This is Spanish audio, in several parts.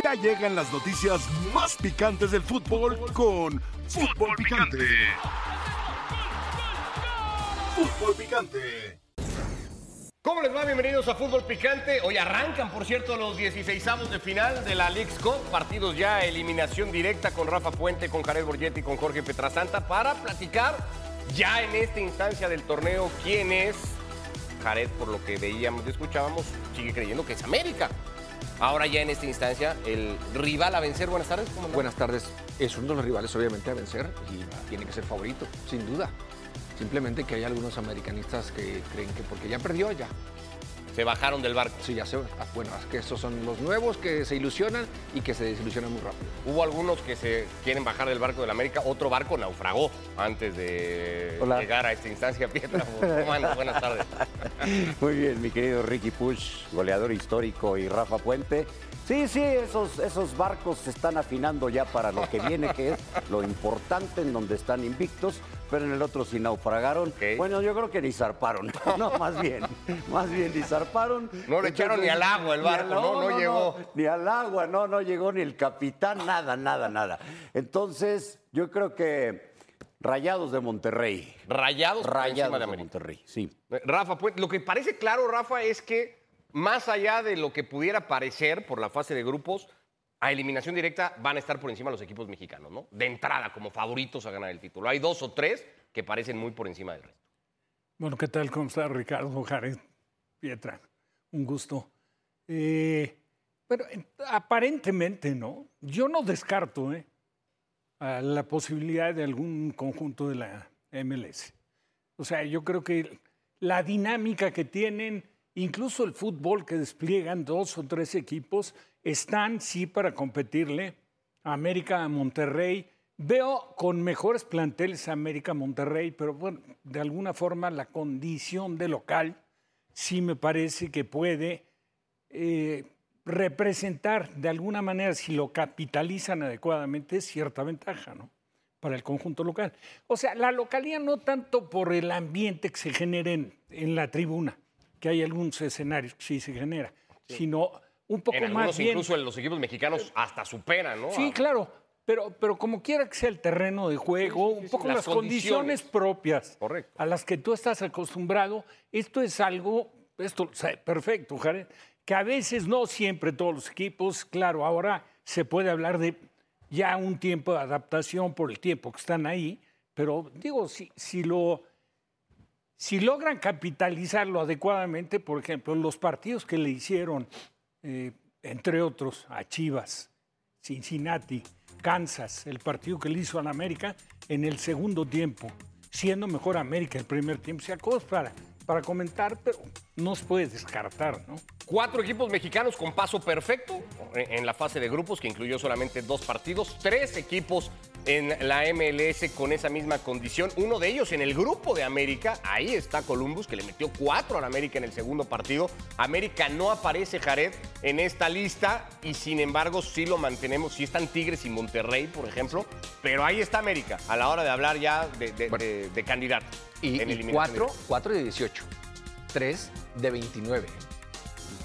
Ya llegan las noticias más picantes del fútbol con Fútbol Picante. Fútbol Picante. ¿Cómo les va? Bienvenidos a Fútbol Picante. Hoy arrancan, por cierto, los 16avos de final de la League's Cup. Partidos ya, eliminación directa con Rafa Puente, con Jared Borgetti y con Jorge Petrasanta para platicar ya en esta instancia del torneo quién es. Jared, por lo que veíamos y escuchábamos, sigue creyendo que es América. Ahora ya en esta instancia, el rival a vencer. Buenas tardes. Buenas tardes. Es uno de los rivales, obviamente, a vencer y tiene que ser favorito, sin duda. Simplemente que hay algunos americanistas que creen que porque ya perdió, ya. Se bajaron del barco. Sí, ya se. ah, Bueno, es que estos son los nuevos que se ilusionan y que se desilusionan muy rápido. Hubo algunos que se quieren bajar del barco del América. Otro barco naufragó antes de Hola. llegar a esta instancia. Pietra. Buenas tardes. Muy bien, mi querido Ricky Push, goleador histórico, y Rafa Puente. Sí, sí, esos, esos barcos se están afinando ya para lo que viene, que es lo importante en donde están invictos, pero en el otro sí naufragaron. Bueno, yo creo que ni zarparon. No, más bien, más bien ni zarparon. No le echaron ni al agua el barco, al- no, no llegó. Ni al agua, no, no llegó ni el capitán, nada, nada, nada. Entonces, yo creo que Rayados de Monterrey. Rayados, Rayados de de. Monterrey, sí. Rafa, pues, lo que parece claro, Rafa, es que más allá de lo que pudiera parecer por la fase de grupos, a eliminación directa van a estar por encima los equipos mexicanos, ¿no? De entrada, como favoritos a ganar el título. Hay dos o tres que parecen muy por encima del resto. Bueno, ¿qué tal? ¿Cómo está Ricardo Jared Pietra? Un gusto. Eh, pero aparentemente, ¿no? Yo no descarto ¿eh? a la posibilidad de algún conjunto de la MLS. O sea, yo creo que la dinámica que tienen, incluso el fútbol que despliegan dos o tres equipos, están sí para competirle a América, a Monterrey. Veo con mejores planteles a América, Monterrey, pero bueno, de alguna forma la condición de local sí me parece que puede eh, representar de alguna manera, si lo capitalizan adecuadamente, cierta ventaja, ¿no? Para el conjunto local. O sea, la localidad no tanto por el ambiente que se genere en, en la tribuna, que hay algunos escenarios que sí se genera, sino un poco En más bien. incluso los equipos mexicanos hasta superan, ¿no? Sí, claro, pero, pero como quiera que sea el terreno de juego, Sí, sí, sí, un poco las las, condiciones, condiciones. propias Correcto. a las que tú estás acostumbrado, esto es algo, esto o sea, perfecto, Jared, que a veces no siempre todos los equipos, claro, ahora se puede hablar de ya un tiempo de adaptación por el tiempo que están ahí, pero digo, si, si lo si logran capitalizarlo adecuadamente, por ejemplo, los partidos que le hicieron, eh, entre otros, a Chivas, Cincinnati, Kansas, el partido que le hizo a América en el segundo tiempo, siendo mejor América el primer tiempo, o sea, cosas para, para comentar, pero no se puede descartar, ¿no? Cuatro equipos mexicanos con paso perfecto en la fase de grupos, que incluyó solamente dos partidos. Tres equipos en la MLS con esa misma condición. Uno de ellos en el grupo de América. Ahí está Columbus, que le metió cuatro a América en el segundo partido. América no aparece, Jared, en esta lista y sin embargo sí lo mantenemos. Sí están Tigres y Monterrey, por ejemplo. Pero ahí está América a la hora de hablar ya de, de, Bueno. de- de candidato. Y, en y cuatro, cuatro de 18. Tres de 29.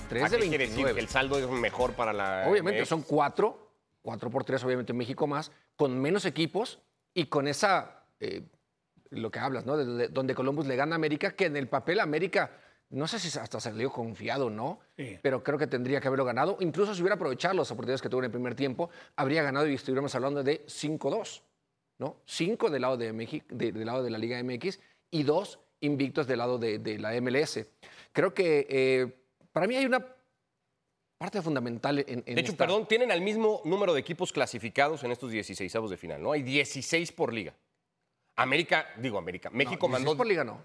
Tres ¿A de qué quiere decir 29. que el saldo es mejor para la. Obviamente MX? son cuatro, cuatro por tres, obviamente México más, con menos equipos y con esa, eh, lo que hablas, ¿no? De- de- donde Columbus le gana a América, que en el papel América, no sé si hasta salió confiado o no, Sí. pero creo que tendría que haberlo ganado. Incluso si hubiera aprovechado las oportunidades que tuvo en el primer tiempo, habría ganado y estuviéramos hablando de 5-2, ¿no? Cinco del lado de, México, de- del lado de la Liga MX y dos invictos del lado de, de la MLS. Creo que eh, para mí hay una parte fundamental en, en De hecho, esta- perdón, tienen al mismo número de equipos clasificados en estos 16 avos de final, ¿no? Hay 16 por liga. América, digo América, México No, mandó 16 por liga no.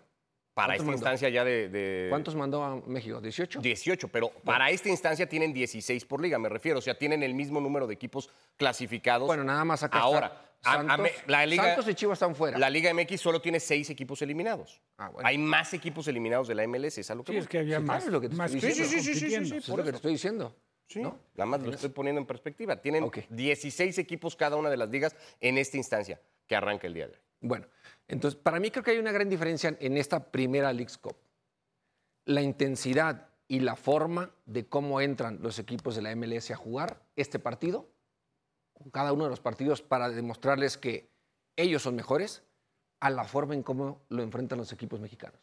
para ¿Cuántos esta mandó? instancia ya de, de- ¿Cuántos mandó a México? ¿18? 18, pero para esta instancia tienen 16 por liga, me refiero. O sea, tienen el mismo número de equipos clasificados. Bueno, nada más acá Ahora, está a- a Santos, me- la Liga- Santos y Chivas están fuera. La Liga MX solo tiene 6 equipos eliminados. Ah, bueno. Hay más equipos eliminados de la MLS, es a lo que Sí, es que había Sí, más, es lo que te más estoy diciendo. Sí, sí, sí, sí, sí, es lo que te estoy diciendo. Sí, ¿no? nada más lo estoy poniendo en perspectiva. Tienen Ok. 16 equipos cada una de las ligas en esta instancia que arranca el día de hoy. Bueno, entonces, para mí creo que hay una gran diferencia en esta primera League's Cup. La intensidad y la forma de cómo entran los equipos de la MLS a jugar este partido, con cada uno de los partidos, para demostrarles que ellos son mejores, a la forma en cómo lo enfrentan los equipos mexicanos.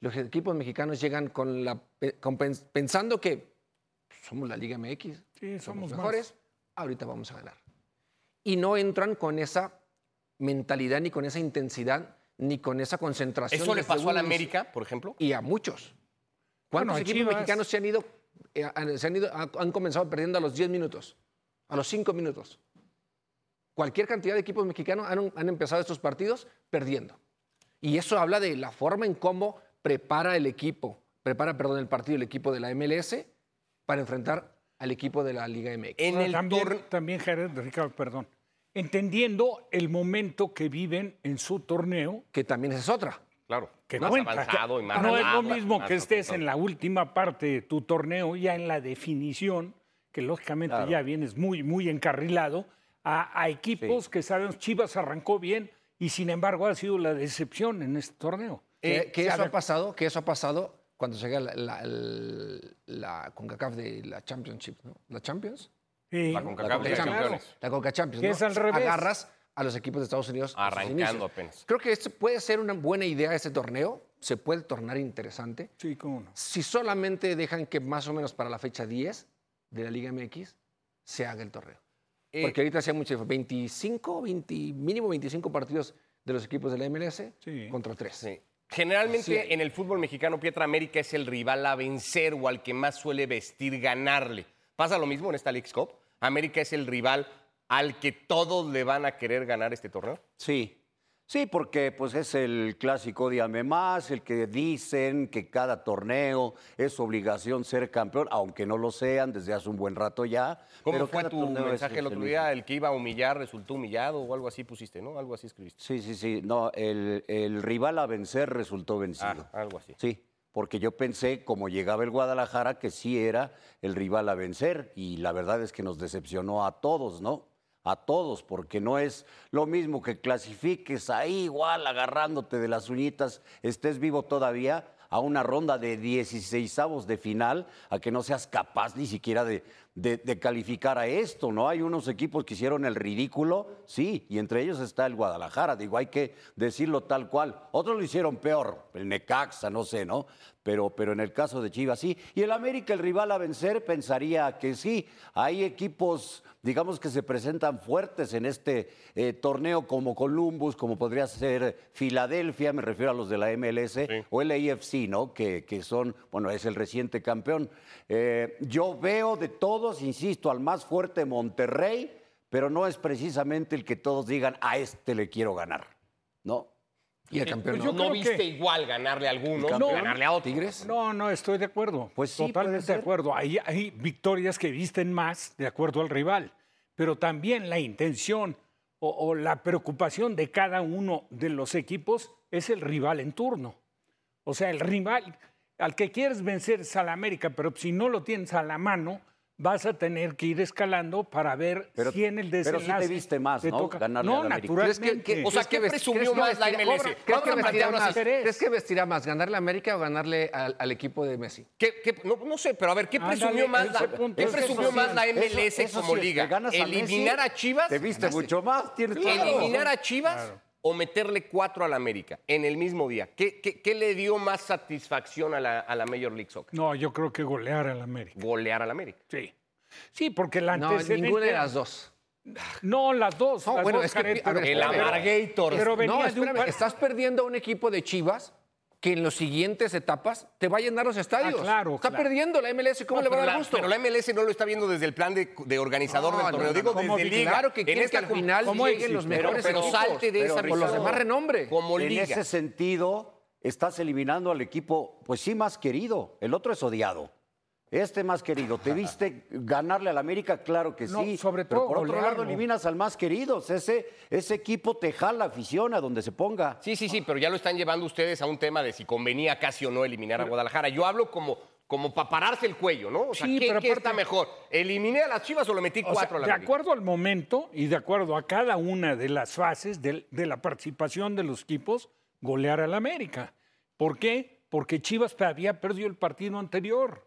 Los equipos mexicanos llegan con la, con pensando que somos la Liga MX, Sí, somos somos mejores, ahorita vamos a ganar. Y no entran con esa mentalidad, ni con esa intensidad, ni con esa concentración. ¿Eso le pasó a la. América, por ejemplo? Y a muchos. ¿Cuántos Bueno, equipos Chivas. mexicanos se han ido, eh, han, se han ido- han- han comenzado perdiendo a los 10 minutos, a los 5 minutos? Cualquier cantidad de equipos mexicanos han, han empezado estos partidos perdiendo. Y eso habla de la forma en cómo prepara el equipo, prepara, perdón, el partido, el equipo de la MLS para enfrentar al equipo de la Liga MX. En el también, también, Jared, Ricardo, perdón. Entendiendo el momento que viven en su torneo, Que también esa es otra. Claro. que más cuenta. avanzado y más no es lo mismo más que estés en la última parte de tu torneo, ya en la definición, que lógicamente Claro. ya vienes muy, muy encarrilado, a, a equipos que sabemos, Chivas arrancó bien y sin embargo ha sido la decepción en este torneo. Que, Eh, que eso ha pasado, que eso ha pasado cuando llega la, la, la CONCACAF de la Championship, ¿no? ¿La Champions? Sí, La CONCACAF de de Champions. La Conca Champions. ¿no? es al revés. Agarras a los equipos de Estados Unidos. Arrancando apenas. Creo que este puede ser una buena idea este torneo. Se puede tornar interesante. sí, cómo no. Si solamente dejan que más o menos para la fecha 10 de la Liga MX se haga el torneo. Eh, Porque ahorita hacía mucho, 25, 20, mínimo 25 partidos de los equipos de la MLS Sí. contra 3. Sí. Generalmente en el fútbol mexicano, Pietra América es el rival a vencer o al que más suele vestir ganarle. ¿Pasa lo mismo en esta League's Cup? ¿América es el rival al que todos le van a querer ganar este torneo? Sí, sí, porque pues es el clásico Díame Más, el que dicen que cada torneo es obligación ser campeón, aunque no lo sean desde hace un buen rato ya. ¿Cómo pero fue tu mensaje el otro día? El que iba a humillar resultó humillado o algo así pusiste, ¿no? Algo así escribiste. Sí, sí, sí, no, el, el rival a vencer resultó vencido. Ah, algo así. Sí, porque yo pensé, como llegaba el Guadalajara, que sí era el rival a vencer. Y la verdad es que nos decepcionó a todos, ¿no? A todos, porque no es lo mismo que clasifiques ahí igual agarrándote de las uñitas, estés vivo todavía a una ronda de 16 de final, a que no seas capaz ni siquiera de, de- de calificar a esto, ¿no? Hay unos equipos que hicieron el ridículo, sí, y entre ellos está el Guadalajara, digo, hay que decirlo tal cual. Otros lo hicieron peor, el Necaxa, no sé, ¿no? Pero, pero en el caso de Chivas sí. Y el América, el rival a vencer, pensaría que sí. Hay equipos, digamos, que se presentan fuertes en este eh, torneo como Columbus, como podría ser Filadelfia, me refiero a los de la MLS, o el AFC, ¿no? Que, que son, bueno, es el reciente campeón. Eh, yo veo de todos, insisto, al más fuerte Monterrey, pero no es precisamente el que todos digan, a este le quiero ganar, ¿no? Y el campeón. pues yo ¿no? ¿No viste que- igual ganarle a alguno que ganarle a otro? Tigres. No, no, estoy de acuerdo. Pues sí, Totalmente de acuerdo. Hay, hay victorias que visten más de acuerdo al rival, pero también la intención o, o la preocupación de cada uno de los equipos es el rival en turno. O sea, el rival al que quieres vencer es al América, pero si no lo tienes a la mano, vas a tener que ir escalando para ver Pero- si en el pero sí te desenlace viste más, te ¿no? toca. Ganarle no, al América. ¿Crees naturalmente. que- que- O sea, ¿crees ¿qué ves- presumió crees más la MLS? ¿Crees Vamos que a vestirá más. ¿Crees que vestirá más ganarle a América o ganarle al, al equipo de Messi? ¿Qué- qué- no, no sé, pero a ver, ¿qué Ándale, presumió más la, ¿qué es presumió eso más sí, la MLS Eso- eso como sí, liga? a Messi, ¿Eliminar a Chivas? Te viste mucho más, tienes la ¿Eliminar a Chivas o meterle cuatro al América en el mismo día? ¿Qué, qué- qué le dio más satisfacción a la, a la Major League Soccer? No, yo creo que golear al América. Golear al América. Sí. Sí, porque la No, antecedente... ninguna de las dos. No, las dos. No, las bueno, dos, es que, ver, El. Amargator. Pero venía No, de un estás perdiendo a un equipo de Chivas que en las siguientes etapas te va a llenar los estadios. Ah, claro, Está claro. perdiendo la MLS, ¿cómo No, le va a dar la, gusto? pero la MLS no lo está viendo desde el plan de, de organizador No, del no, torneo. no, Digo, desde liga. Claro que En quiere que al final lleguen los mejores pero equipos. salte de esa con los demás renombre. Como En liga. ese sentido, estás eliminando al equipo, pues sí, más querido. El otro es odiado. Este más querido. ¿Te viste ganarle al América? Claro que No, sí. sobre pero todo por otro lado eliminas al más querido. Ese, ese equipo te jala afición a donde se ponga. Sí, sí, sí, pero ya lo están llevando ustedes a un tema de si convenía casi o no eliminar a Guadalajara. Yo hablo como, como para pararse el cuello, ¿no? O sea, Sí, ¿qué, pero qué aparte- está mejor? ¿Eliminé a las Chivas o lo metí O sea, cuatro a la de América? acuerdo al momento y de acuerdo a cada una de las fases de, la participación de los equipos, golear al América. ¿Por qué? Porque Chivas había perdido el partido anterior.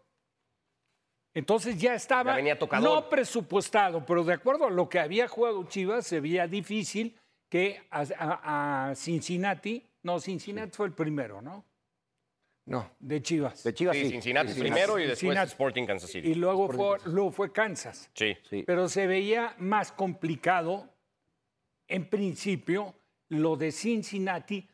Entonces ya estaba Ya venía tocador. no presupuestado, pero de acuerdo a lo que había jugado Chivas, se veía difícil que a, a- a Cincinnati, no, Cincinnati fue el primero, ¿no? No. De Chivas. De Chivas Sí, sí. Cincinnati Sí, primero y después Cincinnati. Sporting Kansas City. Y luego fue, luego fue Kansas. Sí. Sí. Pero se veía más complicado, en principio, lo de Cincinnati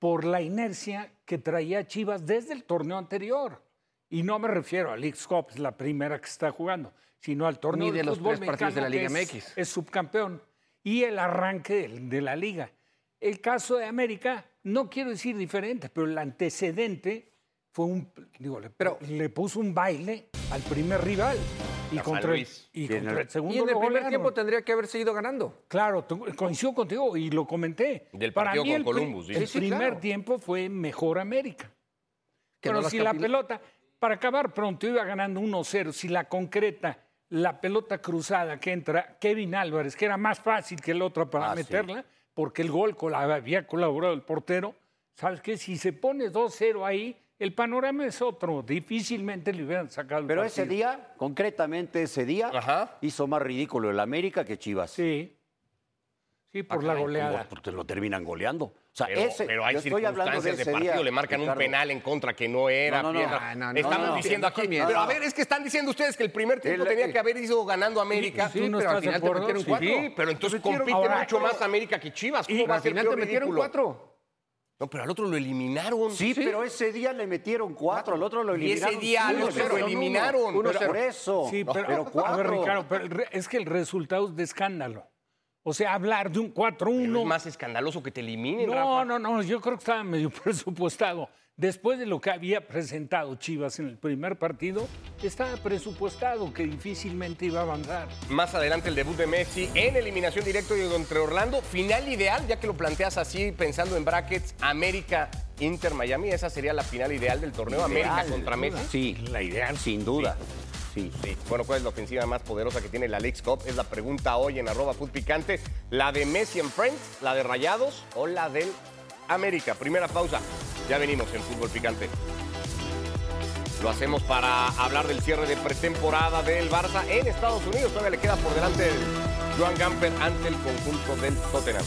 por la inercia que traía Chivas desde el torneo anterior. Y no me refiero a League Cup, es la primera que está jugando, sino al torneo Ni de los fútbol tres partidos de la Liga es- MX. Es subcampeón. Y el arranque de, de la liga. El caso de América, no quiero decir diferente, pero el antecedente fue un. Digo, le, Pero- le puso un baile al primer rival. Y contra, el, y contra el segundo Y en el lo primer tiempo tendría que haberse ido ganando. Claro, coincido contigo y lo comenté. Del Para partido mí con el, Columbus, sí. el Sí, sí, primer claro. tiempo fue mejor América. Que Pero no si la pelota, para acabar pronto, iba ganando 1-0, si la concreta, la pelota cruzada que entra Kevin Álvarez, que era más fácil que el otro para Ah, sí. meterla, porque el gol col- había colaborado el portero, ¿sabes qué? Si se pone 2-0 ahí, el panorama es otro. Difícilmente le hubieran sacado el Pero ese día, concretamente ese día, Ajá. hizo más ridículo el América que Chivas. Sí. Sí, por Ah, la goleada. Porque lo terminan goleando. O sea, Pero, ese, pero hay de circunstancias de, partido, día, le marcan Ricardo. un penal en contra que no era. No, no, no. pierna. No, no, Estamos no, no. diciendo aquí. No, no, Pero a ver, es que están diciendo ustedes que el primer tiempo El- tenía que haber ido ganando América. Sí, ¿no pero al final te metieron cuatro. Sí, pero entonces compite ahora- mucho más América que Chivas. ¿Cómo Y va a al final te metieron ridículo? cuatro. No, pero al otro lo eliminaron. Sí, pero ese día le metieron cuatro, al otro lo Y ese eliminaron. día al otro lo eliminaron. Uno cero. por eso. Sí, No, pero, pero a ver, cuatro. Ricardo, pero es que el resultado es de escándalo. O sea, hablar de un 4-1. Pero es más escandaloso que te eliminen, No, Rafa. no, no, yo creo que estaba medio presupuestado. Después de lo que había presentado Chivas en el primer partido, estaba presupuestado que difícilmente iba a avanzar. Más adelante el debut de Messi en eliminación directa entre Orlando. Final ideal, ya que lo planteas así, pensando en brackets, América, Inter, Miami. Esa sería la final ideal del torneo, América contra Messi. Sí, La ideal. sin duda. Sí. Sí. Bueno, ¿cuál es la ofensiva más poderosa que tiene la Leagues Cup? Es la pregunta hoy en arroba Picante. ¿La de Messi en Friends, la de Rayados o la del América? Primera pausa. Ya venimos en Fútbol Picante. Lo hacemos para hablar del cierre de pretemporada del Barça en Estados Unidos. Todavía le queda por delante el Joan Gamper ante el conjunto del Tottenham.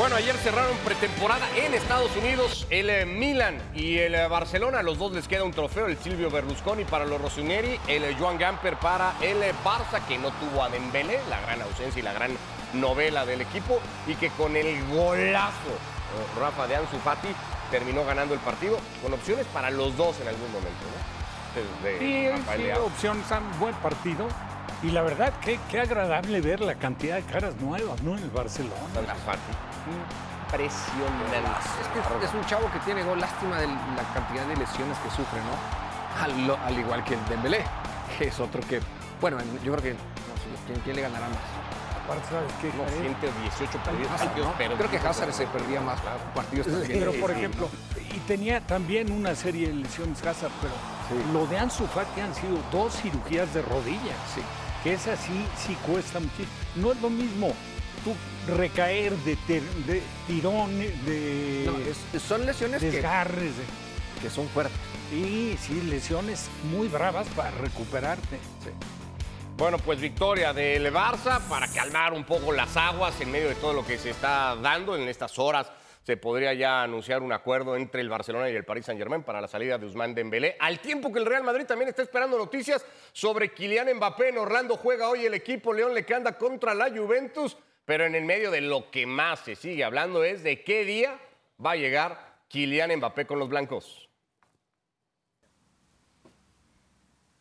Bueno, ayer cerraron pretemporada en Estados Unidos el eh, Milan y el eh, Barcelona. A los dos les queda un trofeo, el Silvio Berlusconi para los Rossoneri, el eh, Joan Gamper para el Barça, que no tuvo a Dembélé, la gran ausencia y la gran novela del equipo, y que con el golazo, Rafa de Ansu Fati, terminó ganando el partido, con opciones para los dos en algún momento, ¿no? De Sí, sí, opción, Sam, buen partido. Y la verdad, qué, qué agradable ver la cantidad de caras nuevas, ¿no? En el Barcelona. Fati. Impresionante. Es que es un chavo que tiene gol. Lástima de la cantidad de lesiones que sufre, ¿no? Al, igual que el Dembélé, que es otro que... Bueno, yo creo que... No sé, ¿quién, quién le ganará más? Aparte, ¿sabes qué? No, Jared? 118 perdidos, Hazard, partidos ¿no? perdidos. Creo que Hazard se perdía más partidos también. Pero, por Sí, ejemplo, y tenía también una serie de lesiones Hazard, pero lo de Ansu Fati han sido dos cirugías de rodilla. Sí. Que es así, sí cuesta muchísimo. No es lo mismo tú recaer de, ter- de tirón, de No, es- son lesiones que, desgarres. de- que son fuertes. Sí, sí, lesiones muy bravas para recuperarte. Bueno, pues victoria del Barça para calmar un poco las aguas en medio de todo lo que se está dando en estas horas. Se podría ya anunciar un acuerdo entre el Barcelona y el Paris Saint-Germain para la salida de Ousmane Dembélé. Al tiempo que el Real Madrid también está esperando noticias sobre Kylian Mbappé. En Orlando juega hoy el equipo León le anda contra la Juventus, pero en el medio de lo que más se sigue hablando es de qué día va a llegar Kylian Mbappé con los blancos.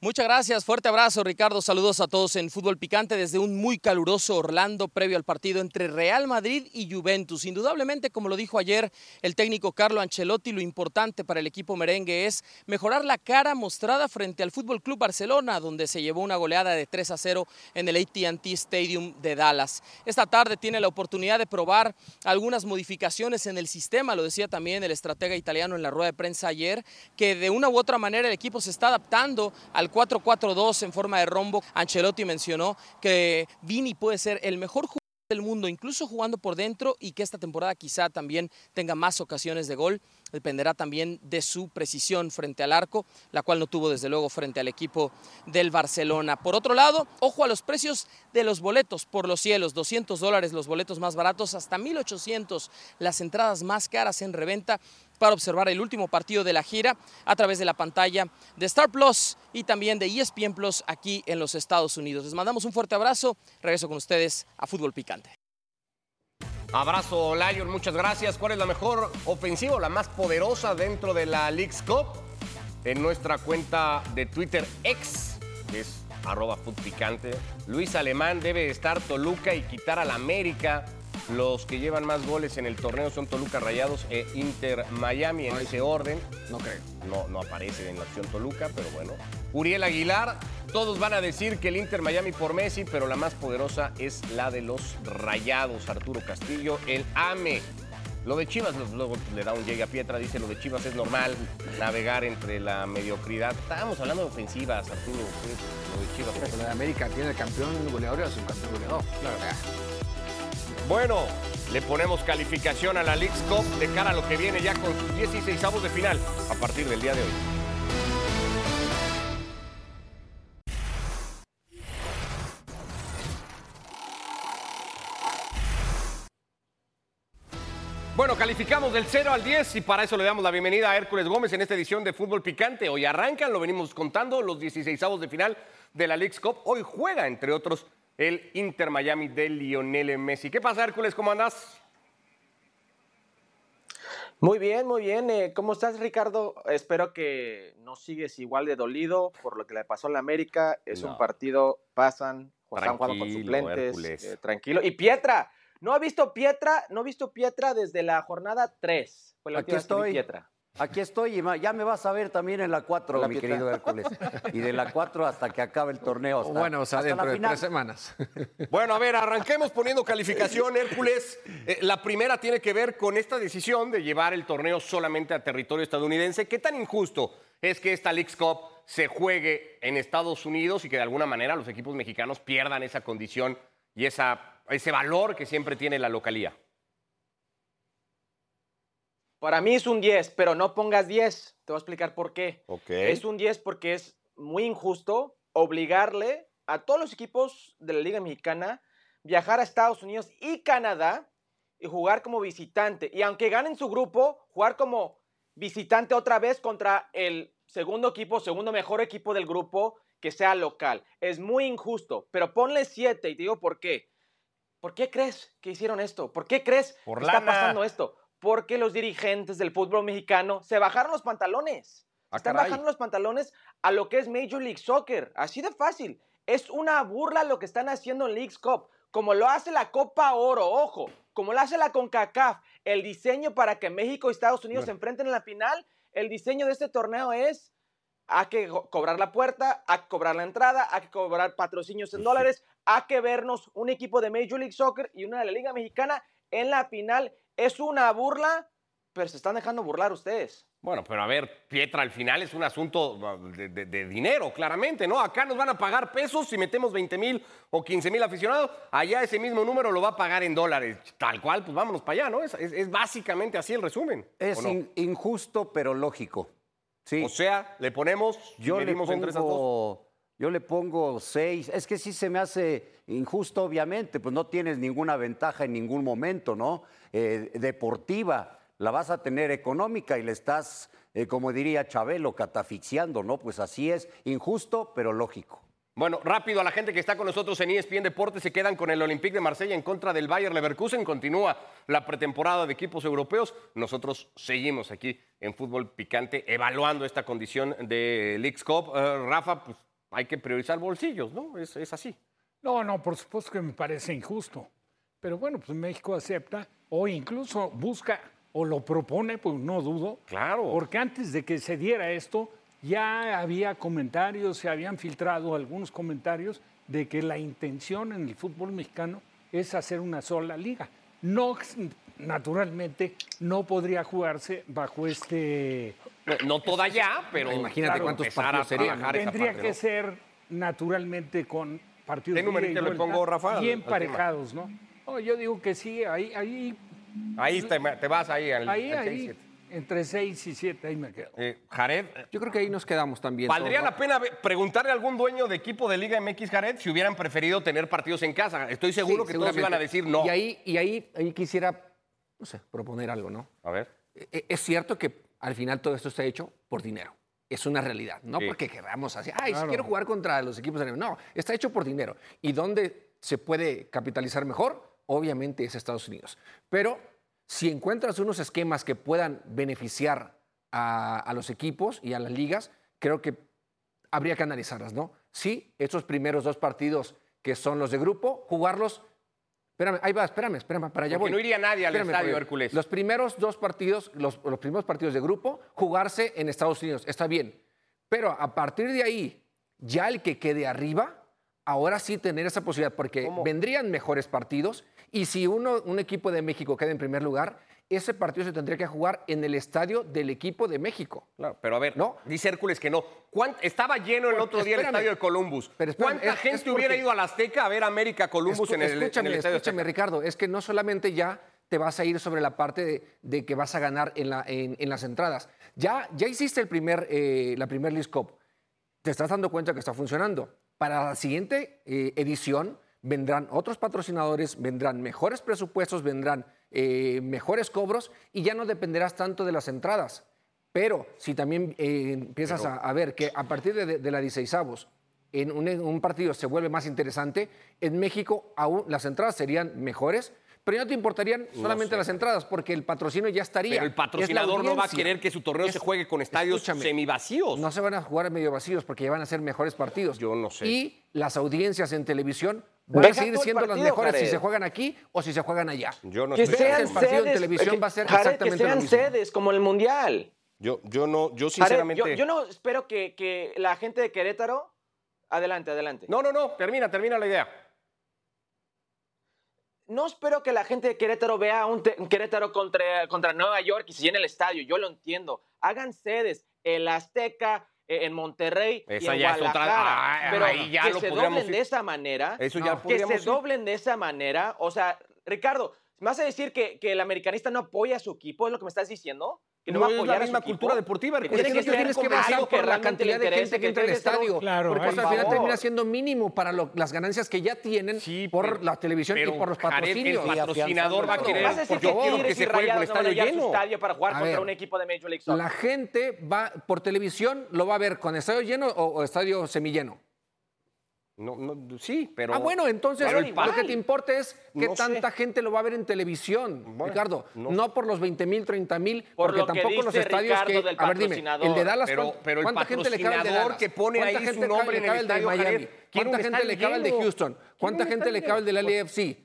Muchas gracias, fuerte abrazo Ricardo, saludos a todos en Fútbol Picante desde un muy caluroso Orlando previo al partido entre Real Madrid y Juventus. Indudablemente, como lo dijo ayer el técnico Carlo Ancelotti, lo importante para el equipo merengue es mejorar la cara mostrada frente al Fútbol Club Barcelona, donde se llevó una goleada de 3 a 0 en el AT&T Stadium de Dallas. Esta tarde tiene la oportunidad de probar algunas modificaciones en el sistema, lo decía también el estratega italiano en la rueda de prensa ayer, que de una u otra manera el equipo se está adaptando al 4-4-2 en forma de rombo. Ancelotti mencionó que Vini puede ser el mejor jugador del mundo, incluso jugando por dentro y que esta temporada quizá también tenga más ocasiones de gol. Dependerá también de su precisión frente al arco, la cual no tuvo desde luego frente al equipo del Barcelona. Por otro lado, ojo a los precios de los boletos por los cielos, 200 dólares los boletos más baratos, hasta 1800 las entradas más caras en reventa para observar el último partido de la gira a través de la pantalla de Star Plus y también de ESPN Plus aquí en los Estados Unidos. Les mandamos un fuerte abrazo, regreso con ustedes a Fútbol Picante. Abrazo, Lion, muchas gracias. ¿Cuál es la mejor ofensiva o la más poderosa dentro de la League's Cup? En nuestra cuenta de Twitter X, que es arroba picante. Luis Alemán debe estar Toluca y quitar al América. Los que llevan más goles en el torneo son Toluca Rayados e Inter Miami en ese orden. No creo. No, no aparece en la opción Toluca, pero bueno. Uriel Aguilar, todos van a decir que el Inter Miami por Messi, pero la más poderosa es la de los Rayados. Arturo Castillo, el AME. Lo de Chivas, luego le da un llegue a Pietra, dice lo de Chivas es normal, navegar entre la mediocridad. Estábamos hablando de ofensivas, Arturo, lo de Chivas. Pero la América tiene el campeón goleador y el subcampeón goleador. Claro. Bueno, le ponemos calificación a la League's Cup de cara a lo que viene ya con sus 16 avos de final a partir del día de hoy. Bueno, calificamos del 0 al 10 y para eso le damos la bienvenida a Hércules Gómez en esta edición de Fútbol Picante. Hoy arrancan, lo venimos contando, los 16 avos de final de la League's Cup. Hoy juega, entre otros, el Inter Miami de Lionel Messi. ¿Qué pasa, Hércules? ¿Cómo andas? Muy bien, muy bien. Eh, ¿Cómo estás, Ricardo? Espero que no sigues igual de dolido por lo que le pasó a la América. Es un partido, pasan, están jugando con suplentes. Eh, tranquilo. Y Pietra, no ha visto Pietra, no ha visto Pietra desde la jornada 3. Fue la Aquí estoy. Pietra. Aquí estoy y ya me vas a ver también en la 4, mi querido Hércules. Y de la 4 hasta que acabe el torneo. bueno, o sea, dentro de tres semanas. Bueno, a ver, arranquemos poniendo calificación, Hércules. Eh, la primera tiene que ver con esta decisión de llevar el torneo solamente a territorio estadounidense. ¿Qué tan injusto es que esta League's Cup se juegue en Estados Unidos y que de alguna manera los equipos mexicanos pierdan esa condición y esa, ese valor que siempre tiene la localía? Para mí es un 10, pero no pongas 10. Te voy a explicar por qué. Es un 10 porque es muy injusto obligarle a todos los equipos de la Liga Mexicana viajar a Estados Unidos y Canadá y jugar como visitante. Y aunque ganen su grupo, jugar como visitante otra vez contra el segundo equipo, segundo mejor equipo del grupo que sea local. Es muy injusto, pero ponle 7 y te digo por qué. ¿Por qué crees que hicieron esto? ¿Por qué crees que está pasando esto? Porque los dirigentes del fútbol mexicano se bajaron los pantalones. Ah, Están bajando los pantalones a lo que es Major League Soccer. Así de fácil. Es una burla lo que están haciendo en League's Cup. Como lo hace la Copa Oro, ojo. Como lo hace la CONCACAF. El diseño para que México y Estados Unidos se enfrenten en la final. El diseño de este torneo es hay que cobrar la puerta, hay que cobrar la entrada, hay que cobrar patrocinios en dólares, hay que vernos un equipo de Major League Soccer y una de la Liga Mexicana en la final es una burla, pero se están dejando burlar ustedes. Bueno, pero a ver, Pietra, al final es un asunto ah, de, dinero, claramente, ¿no? Acá nos van a pagar pesos si metemos 20 mil o 15 mil aficionados, allá ese mismo número lo va a pagar en dólares. Tal cual, pues vámonos para allá, ¿no? Es, básicamente así el resumen. Es injusto, pero lógico. Sí. O sea, le ponemos, yo le pongo, Yo le pongo seis. Es que sí se me hace injusto, obviamente, pues no tienes ninguna ventaja en ningún momento, ¿no? Eh, deportiva, la vas a tener económica y le estás, eh, como diría Chabelo, catafixiando, ¿no? Pues así es, injusto, pero lógico. Bueno, rápido a la gente que está con nosotros en ESPN Deportes, se quedan con el Olympique de Marsella en contra del Bayer Leverkusen. Continúa la pretemporada de equipos europeos. Nosotros seguimos aquí en Fútbol Picante evaluando esta condición de League's Cup. Eh, Rafa, pues hay que priorizar bolsillos, ¿no? Es, es así. No, no, por supuesto que me parece injusto. Pero bueno, pues México acepta o incluso busca o lo propone, pues no dudo. Claro. Porque antes de que se diera esto, ya había comentarios, se habían filtrado algunos comentarios de que la intención en el fútbol mexicano es hacer una sola liga. No, naturalmente, no podría jugarse bajo este... No, toda ya, pero... Imagínate cuántos partidos serían. Tendría que ser naturalmente con partidos ¿Qué pongo, Rafa? bien parejados, ¿no? yo digo que sí, ahí... Ahí, ahí te, vas ahí al, ahí, ahí Entre 6 y 7, ahí me quedo. Eh, Jared, Yo creo que ahí nos quedamos también. ¿valdría la pena preguntarle a algún dueño de equipo de Liga MX, Jared, si hubieran preferido tener partidos en casa? Estoy seguro Sí, que todos iban a decir no. Y ahí, y ahí, ahí quisiera, no sé, proponer algo, ¿no? A ver. E- Es cierto que al final todo esto está hecho por dinero. Es una realidad. No Sí. porque queramos así, ay, si Claro. quiero jugar contra los equipos de No, está hecho por dinero. ¿Y dónde se puede capitalizar mejor? Obviamente es Estados Unidos. Pero si encuentras unos esquemas que puedan beneficiar a, a los equipos y a las ligas, creo que habría que analizarlas, ¿no? Sí, estos primeros dos partidos que son los de grupo, jugarlos. Espérame, ahí va, espérame, espérame, para allá Porque voy. no iría nadie al Espérame, estadio, Hércules. Los primeros dos partidos, los, los primeros partidos de grupo, jugarse en Estados Unidos, está bien. Pero a partir de ahí, ya el que quede arriba, ahora sí tener esa posibilidad, porque vendrían mejores partidos. Y si uno, un equipo de México queda en primer lugar, ese partido se tendría que jugar en el estadio del equipo de México. Claro, pero a ver, No. dice Hércules que no. ¿Cuán- Estaba lleno el otro día el estadio de Columbus. Pero espérame, ¿Cuánta es- gente es porque- hubiera ido al Azteca a ver América Columbus Escu- en el, en escúchame, el estadio escúchame, Azteca? Ricardo, es que no solamente ya te vas a ir sobre la parte de, de que vas a ganar en, la- en- en las entradas. Ya, ya hiciste el primer, eh, la primer League Cup. Te estás dando cuenta que está funcionando. Para la siguiente eh, edición vendrán otros patrocinadores, vendrán mejores presupuestos, vendrán eh, mejores cobros y ya no dependerás tanto de las entradas. Pero si también eh, empiezas a, a ver que a partir de, de la 16 en un, en un partido se vuelve más interesante, en México aún las entradas serían mejores, pero ya no te importarían solamente las entradas porque el patrocinio ya estaría. Pero el patrocinador no va a querer que su torneo Es- se juegue con estadios semivacíos. No se van a jugar medio vacíos porque ya van a ser mejores partidos. Yo no sé. Y las audiencias en televisión van a seguir siendo las partido, mejores si se juegan aquí o si se juegan allá. Yo no Que estoy- sean el partido en sedes, televisión que- va a ser Jared, exactamente que lo sean mismo. sedes como en el Mundial. Yo, yo no, yo Jared, sinceramente. yo, yo no espero que, que la gente de Querétaro... Adelante, adelante. No, no, no, termina, termina la idea. no espero que la gente de Querétaro vea un, te- un Querétaro contra, contra Nueva York y se llene el estadio. Yo lo entiendo. Hagan sedes. El Azteca, en Monterrey Esa y en ya es otra- Guadalajara. ah, pero ahí ya que lo se doblen ir- de esa manera. Eso ya que podríamos se ir. doblen de esa manera. O sea, Ricardo, ¿me vas a decir que, que el americanista no apoya a su equipo? ¿Es lo que me estás diciendo? ¿Que no, No va a es la apoyar a su misma equipo? cultura deportiva, Que tiene Es que ser tienes que pensar por la cantidad de gente que entra al estadio. Claro, porque eso al final termina siendo mínimo para lo- las ganancias que ya tienen Sí, por pero- la televisión y por los Jared, patrocinios. El patrocinador va a ¿Vas querer a decir porque que que se juegue a estadio lleno. estadio para jugar A contra ver, un equipo de Major League Soccer? La gente va por televisión, lo va a ver con estadio lleno o, o estadio semilleno. No, no, sí, pero. ah, bueno, entonces pero lo que te importa es que No sé. tanta gente lo va a ver en televisión, Bueno, Ricardo. no No, por los 20 mil, 30 mil, Por porque lo que tampoco los estadios Ricardo que. del A ver, dime, el de Dallas, Pero- ¿cuánta- pero el ¿cuánta gente le cabe el de Dallas? que pone ¿Cuánta ahí gente su le cabe- nombre le en el cabe el de Miami? ¿Cuánta gente le cabe el de. Houston? ¿Cuánta gente le cabe el del. LAFC?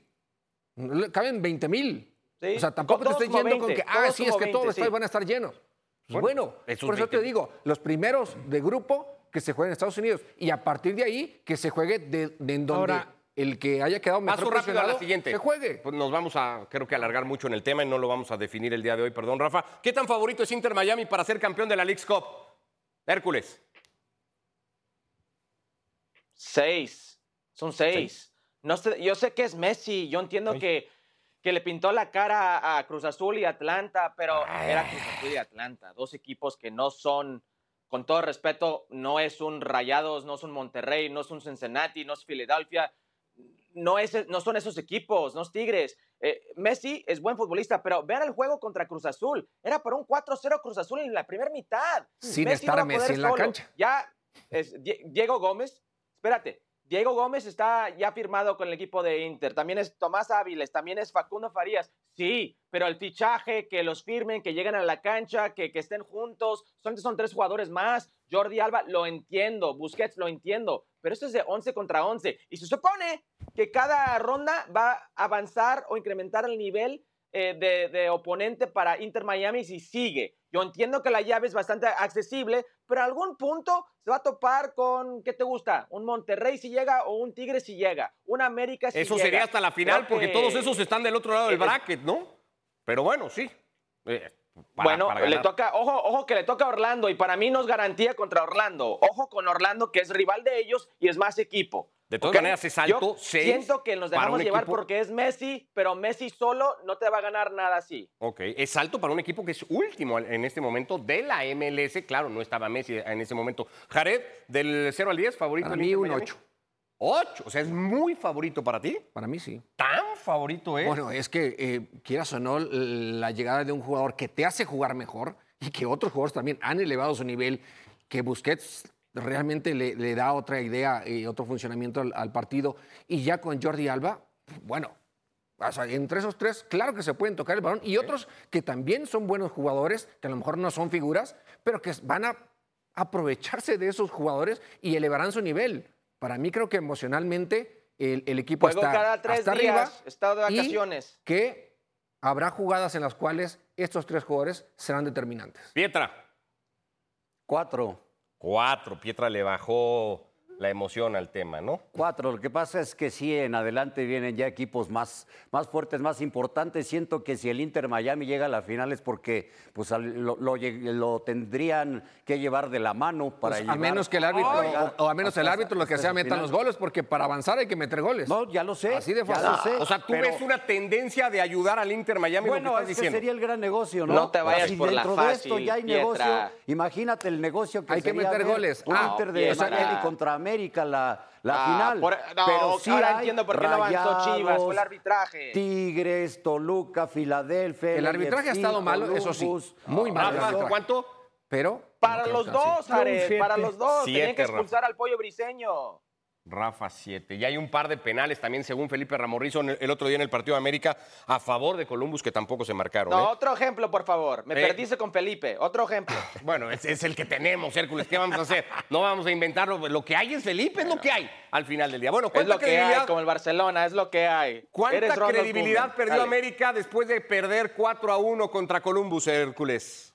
Caben 20 mil. Sí, O sea, tampoco te estoy yendo con 20, que, ah, sí, es que todos 20, los estadios van a estar llenos. Pues Bueno, por eso 20 te digo, los primeros de grupo que se jueguen en Estados Unidos y a partir de ahí que se juegue de, de en donde Ahora- el que haya quedado mejor Paso rápido a la siguiente. se juegue. Pues nos vamos a, creo que alargar mucho en el tema y no lo vamos a definir el día de hoy, perdón, Rafa. ¿Qué tan favorito es Inter Miami para ser campeón de la League's Cup? Hércules. Seis. Son seis. No sé, yo sé que es Messi. Yo entiendo que, que le pintó la cara a, a Cruz Azul y Atlanta, pero era Cruz Azul y Atlanta. Dos equipos que no son, con todo respeto, no es un Rayados, no es un Monterrey, no es un Cincinnati, no es Filadelfia. No, es, no son esos equipos, no es Tigres. Eh, Messi es buen futbolista, pero vean el juego contra Cruz Azul. Era para un 4-0 Cruz Azul en la primera mitad. Sin estar Messi en la solo. cancha. Ya, es, Die- Diego Gómez, espérate, Diego Gómez está ya firmado con el equipo de Inter. También es Tomás Áviles, también es Facundo Farías. Sí, pero el fichaje, que los firmen, que lleguen a la cancha, que, que estén juntos, solamente son tres jugadores más. Jordi Alba, lo entiendo. Busquets, lo entiendo. Pero esto es de 11 contra 11. Y se supone que cada ronda va a avanzar o incrementar el nivel eh, de, de oponente para Inter Miami si sigue. Yo entiendo que la llave es bastante accesible, pero a algún punto se va a topar con, ¿qué te gusta? Un Monterrey si llega o un Tigre si llega, un América si Eso llega. sería hasta la final, Creo porque que- todos esos están del otro lado del Eh, bracket, ¿no? Pero bueno, sí. Eh, para- bueno, para le toca, ojo, ojo que le toca a Orlando y para mí no es garantía contra Orlando. Ojo con Orlando que es rival de ellos y es más equipo. De todas ¿ok? maneras es alto, Yo seis siento que nos dejamos llevar equipo- porque es Messi, pero Messi solo no te va a ganar nada así. Ok, es alto para un equipo que es último en este momento de la MLS. Claro, no estaba Messi en ese momento. Jared, del 0 al 10, favorito. Para mí un Miami? 8. 8, o sea, es muy favorito para ti. Para mí sí. Tan favorito es. Bueno, es que eh, quieras o no, la llegada de un jugador que te hace jugar mejor y que otros jugadores también han elevado su nivel, que Busquets realmente le, le da otra idea y otro funcionamiento al, al partido. Y ya con Jordi Alba, bueno, o sea, entre esos tres, claro que se pueden tocar el balón. Y otros que también son buenos jugadores, que a lo mejor no son figuras, pero que van a aprovecharse de esos jugadores y elevarán su nivel. Para mí creo que emocionalmente el, el equipo Juego está cada tres hasta días, arriba. estado de y vacaciones. que habrá jugadas en las cuales estos tres jugadores serán determinantes. Pietra. Cuatro. Cuatro. Pietra le bajó la emoción al tema, ¿no? Cuatro. Lo que pasa es que sí, en adelante vienen ya equipos más, más fuertes, más importantes. Siento que si el Inter Miami llega a la final es porque pues, lo, lo tendrían que llevar de la mano para Pues, a llevar- menos que el árbitro, o, o a menos el árbitro lo que sea metan final. los goles, porque para avanzar hay que meter goles. No, ya lo sé. Así de ya fácil. lo sé, O sea, tú pero- ves una tendencia de ayudar al Inter Miami, Bueno, lo que ese estás diciendo. sería el gran negocio, ¿no? No te vayas Si por la dentro de esto fácil, ya hay Pietra. negocio. Imagínate el negocio que Hay que sería meter ver goles. Un Ah, Inter de. Miami contra América la, la Ah, final. por- no, Pero sí ahora hay entiendo por qué no avanzó Chivas, fue el arbitraje. Tigres, Toluca, Filadelfia. El arbitraje ha estado malo, eso sí, muy malo el Rafa, arbitraje. ¿cuánto? Pero. Para no los dos, siete. para los dos. Siete, Tenían que Rafa. expulsar al pollo briseño. Rafa 7. Y hay un par de penales también, según Felipe Ramorrizo, el- otro día en el partido de América, a favor de Columbus, que tampoco se marcaron. No, ¿eh? otro ejemplo, por favor. Me Eh. perdiste con Felipe. Otro ejemplo. Bueno, es, es el que tenemos, Hércules. ¿Qué vamos a hacer? No vamos a inventarlo. Lo que hay es Felipe, es lo que hay al final del día. Bueno, Es ¿cuánta lo que hay, como el Barcelona, es lo que hay. cuánta Eres credibilidad perdió Dale. América después de perder 4 a 1 contra Columbus, Hércules?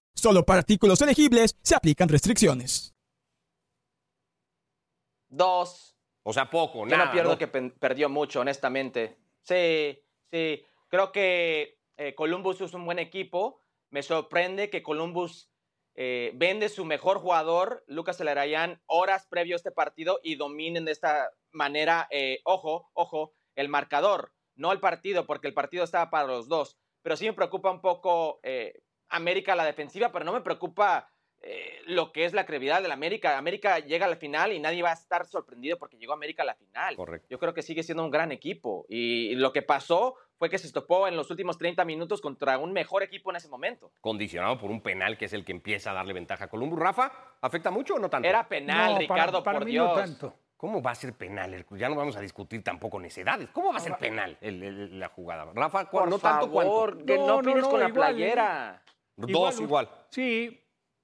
Solo para artículos elegibles se aplican restricciones. Dos. O sea, poco, Yo nada. no pierdo ¿no? que perdió mucho, honestamente. Sí, sí. Creo que eh, Columbus es un buen equipo. Me sorprende que Columbus eh, vende su mejor jugador, Lucas Elarayán, horas previo a este partido y dominen de esta manera, eh, ojo, ojo, el marcador, no el partido, porque el partido estaba para los dos. Pero sí me preocupa un poco eh, América a la defensiva, pero no me preocupa eh, lo que es la credibilidad de la América. América llega a la final y nadie va a estar sorprendido porque llegó América a la final. Correcto. Yo creo que sigue siendo un gran equipo. Y lo que pasó fue que se estopó en los últimos 30 minutos contra un mejor equipo en ese momento. Condicionado por un penal que es el que empieza a darle ventaja a Columbus. Rafa, ¿afecta mucho o no tanto? Era penal, No, Ricardo, para por mí Dios. no tanto. ¿Cómo va a ser penal? Ya no vamos a discutir tampoco necedades. ¿Cómo va a ser penal el- el- la jugada? Rafa, ¿cu- Por no tanto favor, cuánto? que no, No, no, con la igual, ¿eh? playera. Dos igual. Sí,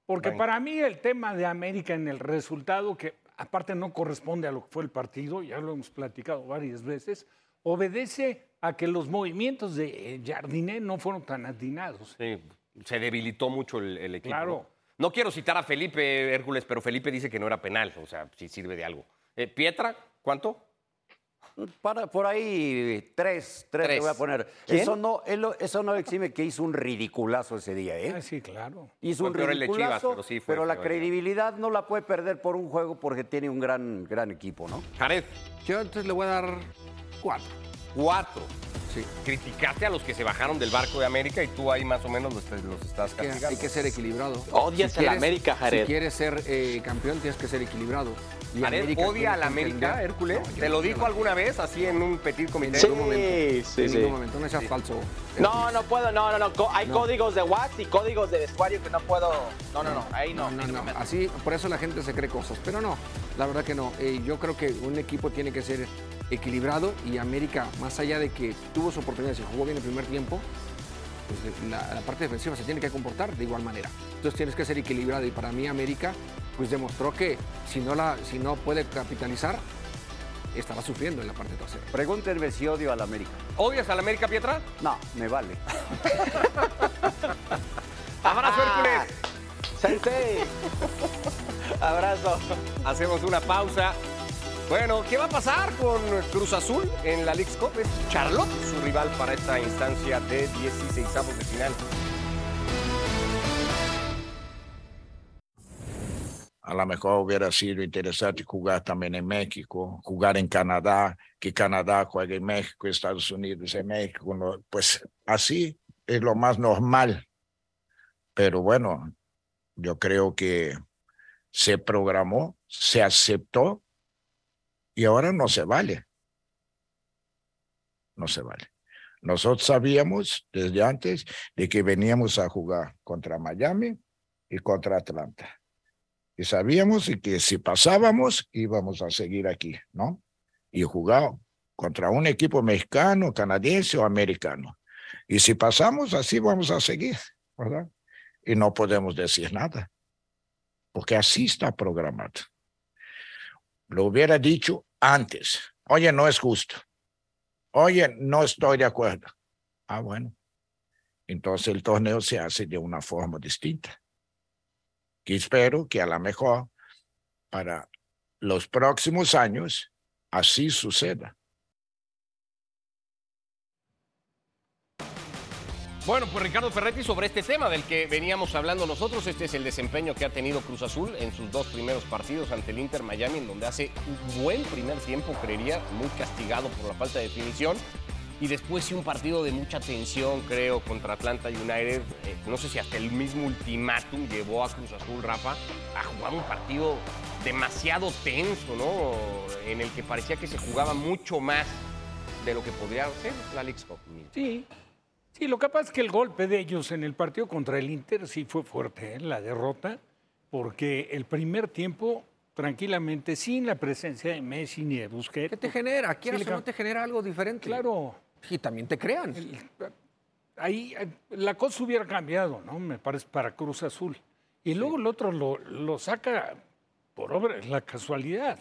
porque Venga. para mí el tema de América en el resultado, que aparte no corresponde a lo que fue el partido, ya lo hemos platicado varias veces, obedece a que los movimientos de eh, Jardiné no fueron tan atinados. Sí, se debilitó mucho el, el equipo. Claro. No quiero citar a Felipe Hércules, pero Felipe dice que no era penal. O sea, si sirve de algo. Eh, Pietra, ¿cuánto? Para, por ahí, tres, tres, Tres. te voy a poner. ¿Quién? Eso no, eso no exime que hizo un ridiculazo ese día, ¿eh? Ah, sí, claro. Hizo Fue un peor el de Chivas, ridiculazo, pero sí fue pero la credibilidad no la puede perder por un juego porque tiene un gran, gran equipo, ¿no? Jared, Yo entonces le voy a dar cuatro. cuatro. Sí. Criticaste a los que se bajaron del barco de América y tú ahí más o menos los, los estás castigando. hay que ser equilibrado. Odias a la América, Jared. Si quieres ser eh, campeón, tienes que ser equilibrado. Y Jared América odia a la América, Hércules. No, ¿Te lo dijo alguna vez así en un petit comité? Sí, En ningún momento. sí, en sí. momento, no seas falso. No, no puedo, no, no, no. Hay No. códigos de WhatsApp y códigos de vestuario que no puedo. No, no, no. Ahí no. No, no. Así, por eso la gente se cree cosas. Pero no, la verdad que no. Eh, yo creo que un equipo tiene que ser equilibrado y América, más allá de que tuvo su oportunidad y jugó bien el primer tiempo, pues la, la parte defensiva se tiene que comportar de igual manera. Entonces tienes que ser equilibrado y para mí América pues demostró que si no, la, si no puede capitalizar, estará sufriendo en la parte trasera. Pregúntenme si odio al América. ¿Odias a la América, Pietra? No, me vale. ¡Abrazo, Hércules! Sensei. Abrazo. Hacemos una pausa. Bueno, ¿qué va a pasar con Cruz Azul en la League's Cup? Es Charlotte su rival para esta instancia de 16 de final. A lo mejor hubiera sido interesante jugar también en México, jugar en Canadá, que Canadá juegue en México, Estados Unidos en México. Pues así es lo más normal. Pero bueno, yo creo que se programó, se aceptó y ahora no se vale. No se vale. Nosotros sabíamos desde antes de que veníamos a jugar contra Miami y contra Atlanta y sabíamos que si pasábamos íbamos a seguir aquí, ¿no? Y jugar contra un equipo mexicano, canadiense o americano. Y si pasamos, así vamos a seguir, ¿verdad? Y no podemos decir nada, porque así está programado. Lo hubiera dicho antes, oye, no es justo, oye, no estoy de acuerdo. Ah, bueno. Entonces el torneo se hace de una forma distinta que espero que a lo mejor para los próximos años así suceda. Bueno, pues Ricardo Ferretti, sobre este tema del que veníamos hablando nosotros, este es el desempeño que ha tenido Cruz Azul en sus dos primeros partidos ante el Inter Miami, en donde hace un buen primer tiempo, creería, muy castigado por la falta de definición. Y después sí un partido de mucha tensión, creo, contra Atlanta United. Eh, no sé si hasta el mismo ultimátum llevó a Cruz Azul, Rafa, a jugar un partido demasiado tenso, ¿no? En el que parecía que se jugaba mucho más de lo que podría ser la League's Cup. Sí. Sí, lo que pasa es que el golpe de ellos en el partido contra el Inter sí fue fuerte, ¿eh? la derrota, porque el primer tiempo, tranquilamente, sin la presencia de Messi ni de Busquets. ¿Qué te genera? ¿Quieres Sí, o no te genera algo diferente? Claro. Y también te crean. Ahí eh, la cosa hubiera cambiado, ¿no? Me parece, para Cruz Azul. Y luego el otro lo, lo saca por obra la casualidad.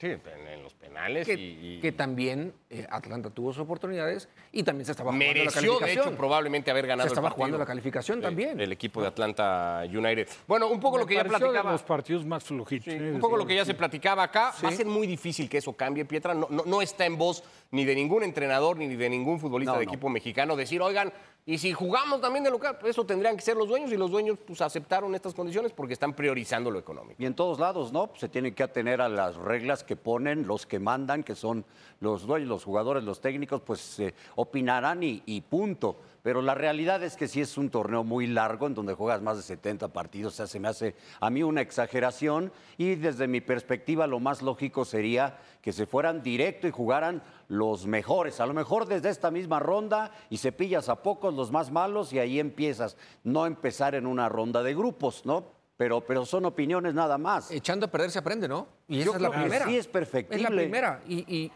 Sí, en, en los penales que, y, y que también eh, Atlanta tuvo sus oportunidades y también se estaba jugando la mereció, de calificación. hecho, probablemente haber ganado se estaba el partido. jugando la calificación Sí, también. El equipo de Atlanta United. Bueno, un poco Me lo que ya de platicaba. los partidos más flojitos. Sí, ¿eh? un poco lo que ya se platicaba acá. Va a ser muy difícil que eso cambie, Pietra. No, no, no está en voz ni de ningún entrenador ni de ningún futbolista No, de no. equipo mexicano decir, oigan, y si jugamos también de local, pues eso tendrían que ser los dueños y los dueños pues aceptaron estas condiciones porque están priorizando lo económico. Y en todos lados, ¿no? Se tienen que atener a las reglas que ponen los que mandan, que son los dueños, los jugadores, los técnicos, pues eh, opinarán y, y punto. Pero la realidad es que sí es un torneo muy largo en donde juegas más de 70 partidos. O sea, se me hace a mí una exageración y desde mi perspectiva lo más lógico sería que se fueran directo y jugaran los mejores. A lo mejor desde esta misma ronda y cepillas a pocos los más malos y ahí empiezas. No empezar en una ronda de grupos, ¿no? Pero, pero son opiniones nada más. Echando a perder se aprende, ¿no? Y Yo esa es la creo que primera. sí es perfectible. Es la primera. Y, y-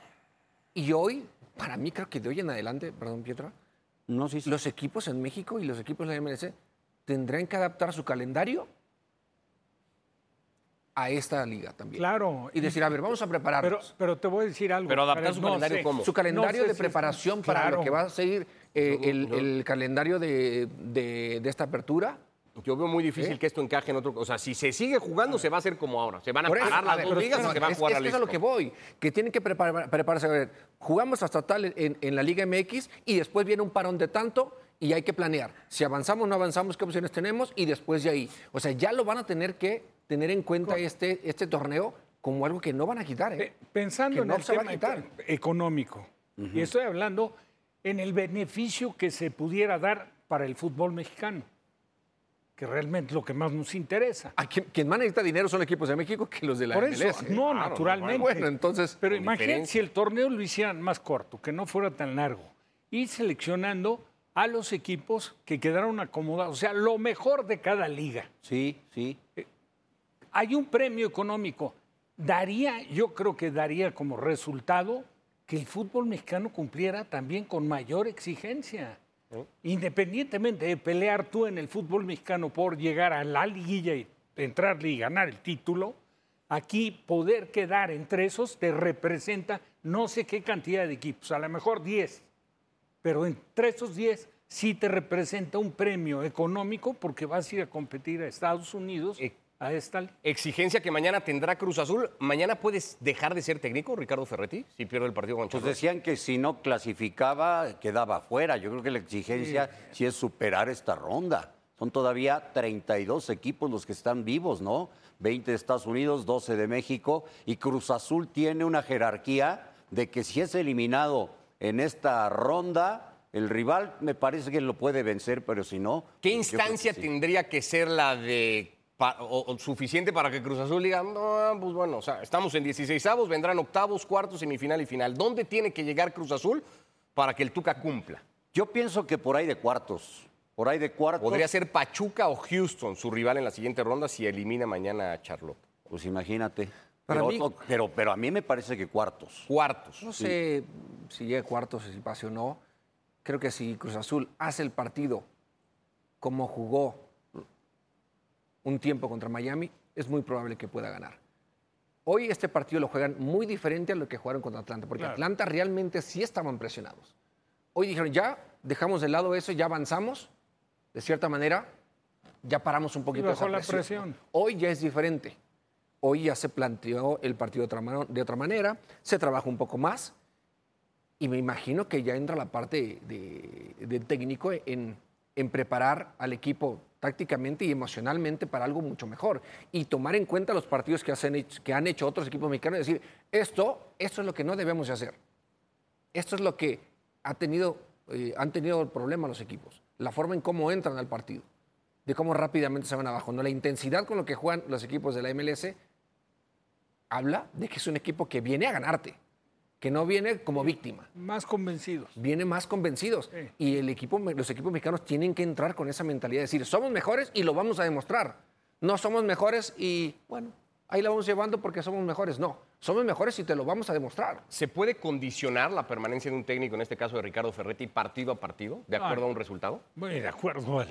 y hoy, para mí, creo que de hoy en adelante, perdón, Pietra, No, sí, sí. los equipos en México y los equipos de la MLS tendrán que adaptar su calendario a esta liga también. Claro. Y decir, a ver, vamos a prepararnos. pero te voy a decir algo. Pero adaptar su no calendario, sé. ¿cómo? su calendario No sé de si- preparación para claro. lo que va a seguir eh, el, el calendario de, de- de esta apertura. Yo veo muy difícil ¿Eh? que esto encaje en otro. O sea, si se sigue jugando, se va a hacer como ahora. Se van a Por eso, parar a las ver, dos ligas y se va a es- jugar es la que es a lo que voy, que tienen que prepar- prepararse. A ver, jugamos hasta tal en, en la Liga MX y después viene un parón de tanto y hay que planear. Si avanzamos, no avanzamos, qué opciones tenemos y después de ahí. O sea, ya lo van a tener que tener en cuenta este, este torneo como algo que no van a quitar. ¿eh? Pe- Pensando Que en no el se va a económico, y estoy hablando en el beneficio que se pudiera dar para el fútbol mexicano. Que realmente es lo que más nos interesa. A quien, quien más necesita dinero son equipos de México que los de la Por MLS. eso, no, Claro, naturalmente. Bueno, entonces, Pero imagínate si el torneo lo hicieran más corto, que no fuera tan largo, y seleccionando a los equipos que quedaron acomodados, o sea, lo mejor de cada liga. Sí, sí. Hay un premio económico. Daría, yo creo que daría como resultado que el fútbol mexicano cumpliera también con mayor exigencia. Independientemente de pelear tú en el fútbol mexicano por llegar a la liguilla y entrarle y ganar el título, aquí poder quedar entre esos te representa no sé qué cantidad de equipos, a lo mejor 10, pero entre esos 10 sí te representa un premio económico porque vas a ir a competir a Estados Unidos a esta li- Exigencia que mañana tendrá Cruz Azul. ¿Mañana puedes dejar de ser técnico, Ricardo Ferretti, si pierde el partido con Pues Charlotte? decían que si no clasificaba, quedaba fuera. Yo creo que la exigencia sí, es superar esta ronda. Son todavía 32 equipos los que están vivos, ¿no? 20 de Estados Unidos, 12 de México. Y Cruz Azul tiene una jerarquía de que si es eliminado en esta ronda, el rival me parece que lo puede vencer, pero si no... ¿Qué que instancia sí. tendría que ser la de pa- o, o suficiente para que Cruz Azul diga, no, pues bueno, o sea, estamos en 16 avos, vendrán octavos, cuartos, semifinal y final. ¿Dónde tiene que llegar Cruz Azul para que el Tuca cumpla? Yo pienso que por ahí de cuartos. Por ahí de cuartos. Podría ser Pachuca o Houston su rival en la siguiente ronda si elimina mañana a Charlotte. Pues imagínate. Para pero, mí- pero, pero a mí me parece que cuartos. Cuartos. no sé si llega a cuartos, si pase o no. Creo que si Cruz Azul hace el partido como jugó un tiempo contra Miami, es muy probable que pueda ganar. Hoy este partido lo juegan muy diferente a lo que jugaron contra Atlanta, porque Claro. Atlanta realmente sí estaban presionados. Hoy dijeron, ya dejamos de lado eso, ya avanzamos, de cierta manera, ya paramos un poquito esa la presión. Hoy ya es diferente. Hoy ya se planteó el partido de otra, mano- de otra manera, se trabaja un poco más y me imagino que ya entra la parte de, de técnico en, en preparar al equipo tácticamente y emocionalmente para algo mucho mejor y tomar en cuenta los partidos que, hacen, que han hecho otros equipos mexicanos y decir, esto, esto es lo que no debemos de hacer. Esto es lo que ha tenido, eh, han tenido el problema los equipos, la forma en cómo entran al partido, de cómo rápidamente se van abajo. ¿no? La intensidad con lo que juegan los equipos de la MLS habla de que es un equipo que viene a ganarte, que no viene como víctima, Más convencidos. viene más convencidos. Sí. Y el equipo, los equipos mexicanos tienen que entrar con esa mentalidad de decir, somos mejores y lo vamos a demostrar. No somos mejores y, bueno, ahí la vamos llevando porque somos mejores. No, somos mejores y te lo vamos a demostrar. ¿Se puede condicionar la permanencia de un técnico, en este caso de Ricardo Ferretti, partido a partido, de acuerdo a un resultado? Bueno, de acuerdo al,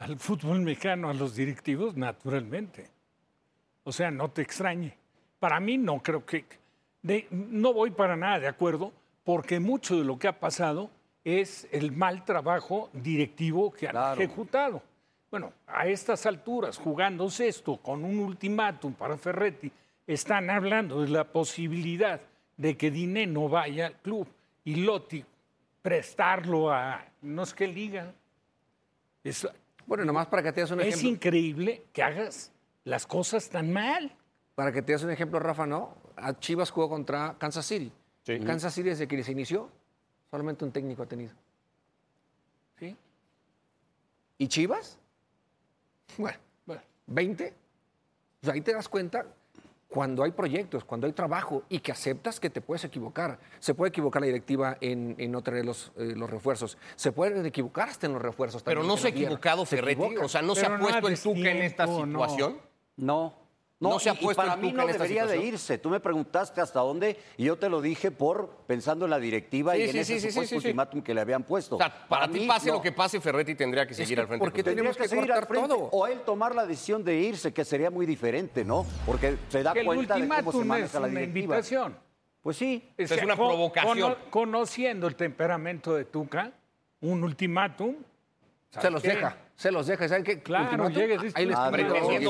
al fútbol mexicano, a los directivos, naturalmente. O sea, no te extrañe. Para mí no creo que... de- no voy para nada de acuerdo, porque mucho de lo que ha pasado es el mal trabajo directivo que han ejecutado. Bueno, a estas alturas, jugándose esto con un ultimátum para Ferretti, están hablando de la posibilidad de que Diné no vaya al club y Lotti prestarlo a no sé qué liga. Es, Bueno, nomás para que te des un es ejemplo. increíble que hagas las cosas tan mal. Para que te des un ejemplo, Rafa, ¿no? A Chivas jugó contra Kansas City. Sí. Kansas City desde que se inició, solamente un técnico ha tenido. ¿sí? ¿Y Chivas? Bueno, Bueno, 20. O sea, ahí te das cuenta cuando hay proyectos, cuando hay trabajo y que aceptas que te puedes equivocar. Se puede equivocar la directiva en, en no tener los, eh, los refuerzos. Se pueden equivocar hasta en los refuerzos. Pero también, no se ha equivocado Ferretti, equivoca. o sea, no se ha no puesto el Tuca en esta destiempo, no. situación. No. No se ha y- y puesto para mí no debería de irse. Tú me preguntaste hasta dónde y yo te lo dije por pensando en la directiva Sí, y en sí, ese supuesto sí, sí. ultimátum que le habían puesto. O sea, para, ti mí, pase no. lo que pase, Ferretti tendría que seguir que al frente. porque tenemos Tendría que que seguir al frente todo. o él tomar la decisión de irse, que sería muy diferente, ¿no? Porque se da que el cuenta de cómo se ultimátum es maneja la una directiva. invitación. Pues sí. O Es una provocación. cono- conociendo el temperamento de Tuca, un ultimátum. Se ¿sabes los deja, se los deja. ¿Saben qué? Claro, dices, ahí les Ah, ojos.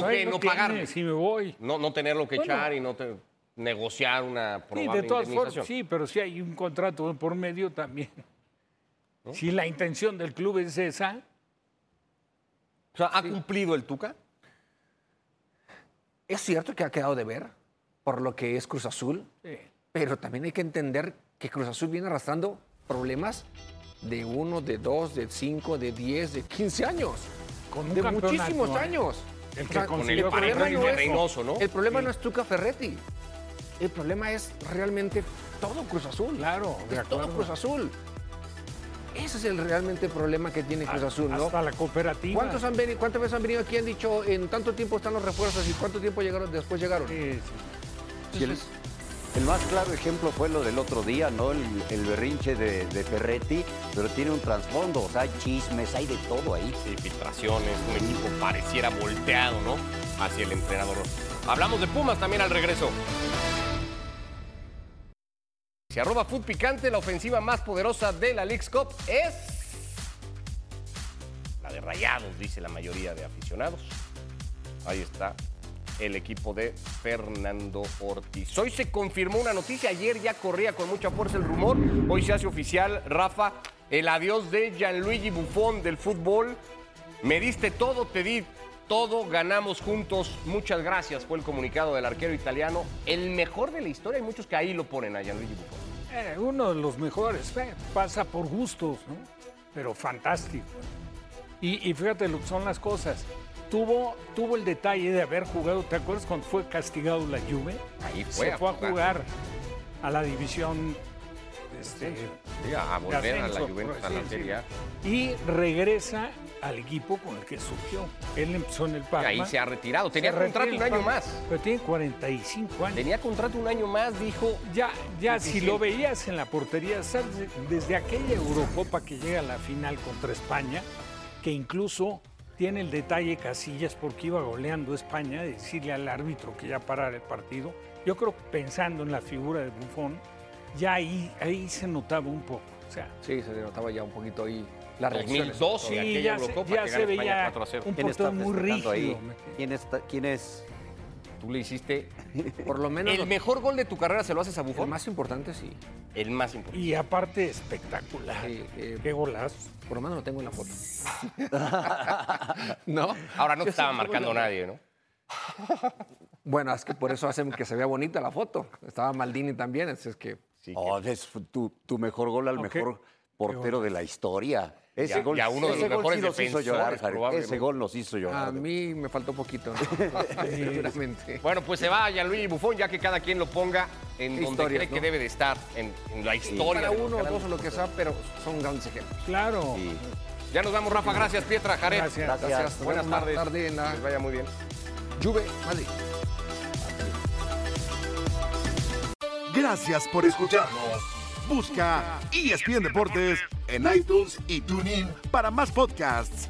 que no lo pagarle. tienes y me voy. No, no tenerlo que Bueno. echar y no te- negociar una Sí, probable de todas formas, sí, pero si hay un contrato por medio también. Si la intención del club es esa, O sea, ¿ha cumplido el Tuca? Es cierto que ha quedado de ver por lo que es Cruz Azul, sí. pero también hay que entender que Cruz Azul viene arrastrando problemas de uno, de dos, de cinco, de diez, de 15 años. Con un de muchísimos ¿eh? años. El O que sea, consiguió el problema no es- Reynoso, ¿no? El problema no es Tuca Ferretti. El problema es realmente todo Cruz Azul. Claro, de Es todo. Cruz Azul. Ese es el realmente problema que tiene Cruz Azul, ¿no? Hasta la cooperativa. ¿Cuántos han venido, ¿Cuántas veces han venido aquí y han dicho en tanto tiempo están los refuerzos y cuánto tiempo llegaron después llegaron? Sí, sí. Sí, el, más claro ejemplo fue lo del otro día, ¿no? El, berrinche de, Ferretti, pero tiene un trasfondo, o sea, hay chismes, hay de todo ahí. Sí, filtraciones, un equipo pareciera volteado, ¿no? Hacia el entrenador. Hablamos de Pumas también al regreso. Se arroba Food Picante, la ofensiva más poderosa de la League's Cup es la de Rayados, dice la mayoría de aficionados. Ahí está el equipo de Fernando Ortiz. Hoy se confirmó una noticia, ayer ya corría con mucha fuerza el rumor, hoy se hace oficial, Rafa, el adiós de Gianluigi Buffon del fútbol. Me diste todo, te di todo, ganamos juntos, muchas gracias, fue el comunicado del arquero italiano, el mejor de la historia, hay muchos que ahí lo ponen a Gianluigi Buffon. Eh, uno de los mejores. eh, pasa por gustos, ¿no? Pero fantástico. Y, y fíjate lo que son las cosas. Tuvo, tuvo el detalle de haber jugado, ¿te acuerdas cuando fue castigado la Juve? Ahí fue Se fue a jugar. jugar a la división este, Sí, a volver a la Juventus, a la. Serie. Y regresa al equipo con el que surgió. Él empezó en el Parma. Ahí se ha retirado, tenía contrato un año más. Pero tiene 45 años. Tenía contrato un año más, dijo. Ya, ya si lo veías en la portería, ¿sabes? desde aquella Eurocopa que llega a la final contra España, que incluso tiene el detalle Casillas porque iba goleando España, de decirle al árbitro que ya parara el partido. Yo creo que pensando en la figura de Buffon, ya ahí, ahí se notaba un poco. O sea, Sí, se le notaba ya un poquito ahí las reacciones. 2012, sí, ya se, ya que se veía 4 a 0. un ¿Quién está portero muy rígido. ahí? ¿Quién, está, ¿Quién es? Tú le hiciste. Por lo menos ¿El lo- mejor gol de tu carrera se lo haces a el Buffon? más importante sí. El más importante. Y aparte espectacular. Sí, eh, Qué golazo. Por lo menos lo tengo en la foto. ¿No? Ahora no te estaba marcando nadie, ¿no? Bueno, es que por eso hacen que se vea bonita la foto. Estaba Maldini también, así es que... Sí, Oh, es tu, tu mejor gol al mejor portero de la historia. Ese Ya- gol, ya uno de los mejores sí nos hizo defensores, llorar. Ese gol nos hizo llorar. A mí me faltó poquito, ¿no? seguramente. Bueno, pues se va Gianluigi Buffon, ya que cada quien lo ponga en donde cree que debe de estar, en, en la historia. Para los uno o dos o lo que sea, pero son grandes ejemplos. Claro. Sí. Ya nos vamos, Rafa. Gracias, Pietra, Jared. Gracias. Gracias. Nos Buenas más tardes. tarde en la Que les vaya muy bien. Juve Madrid. Gracias por escucharnos. Busca ESPN Deportes en iTunes y TuneIn para más podcasts.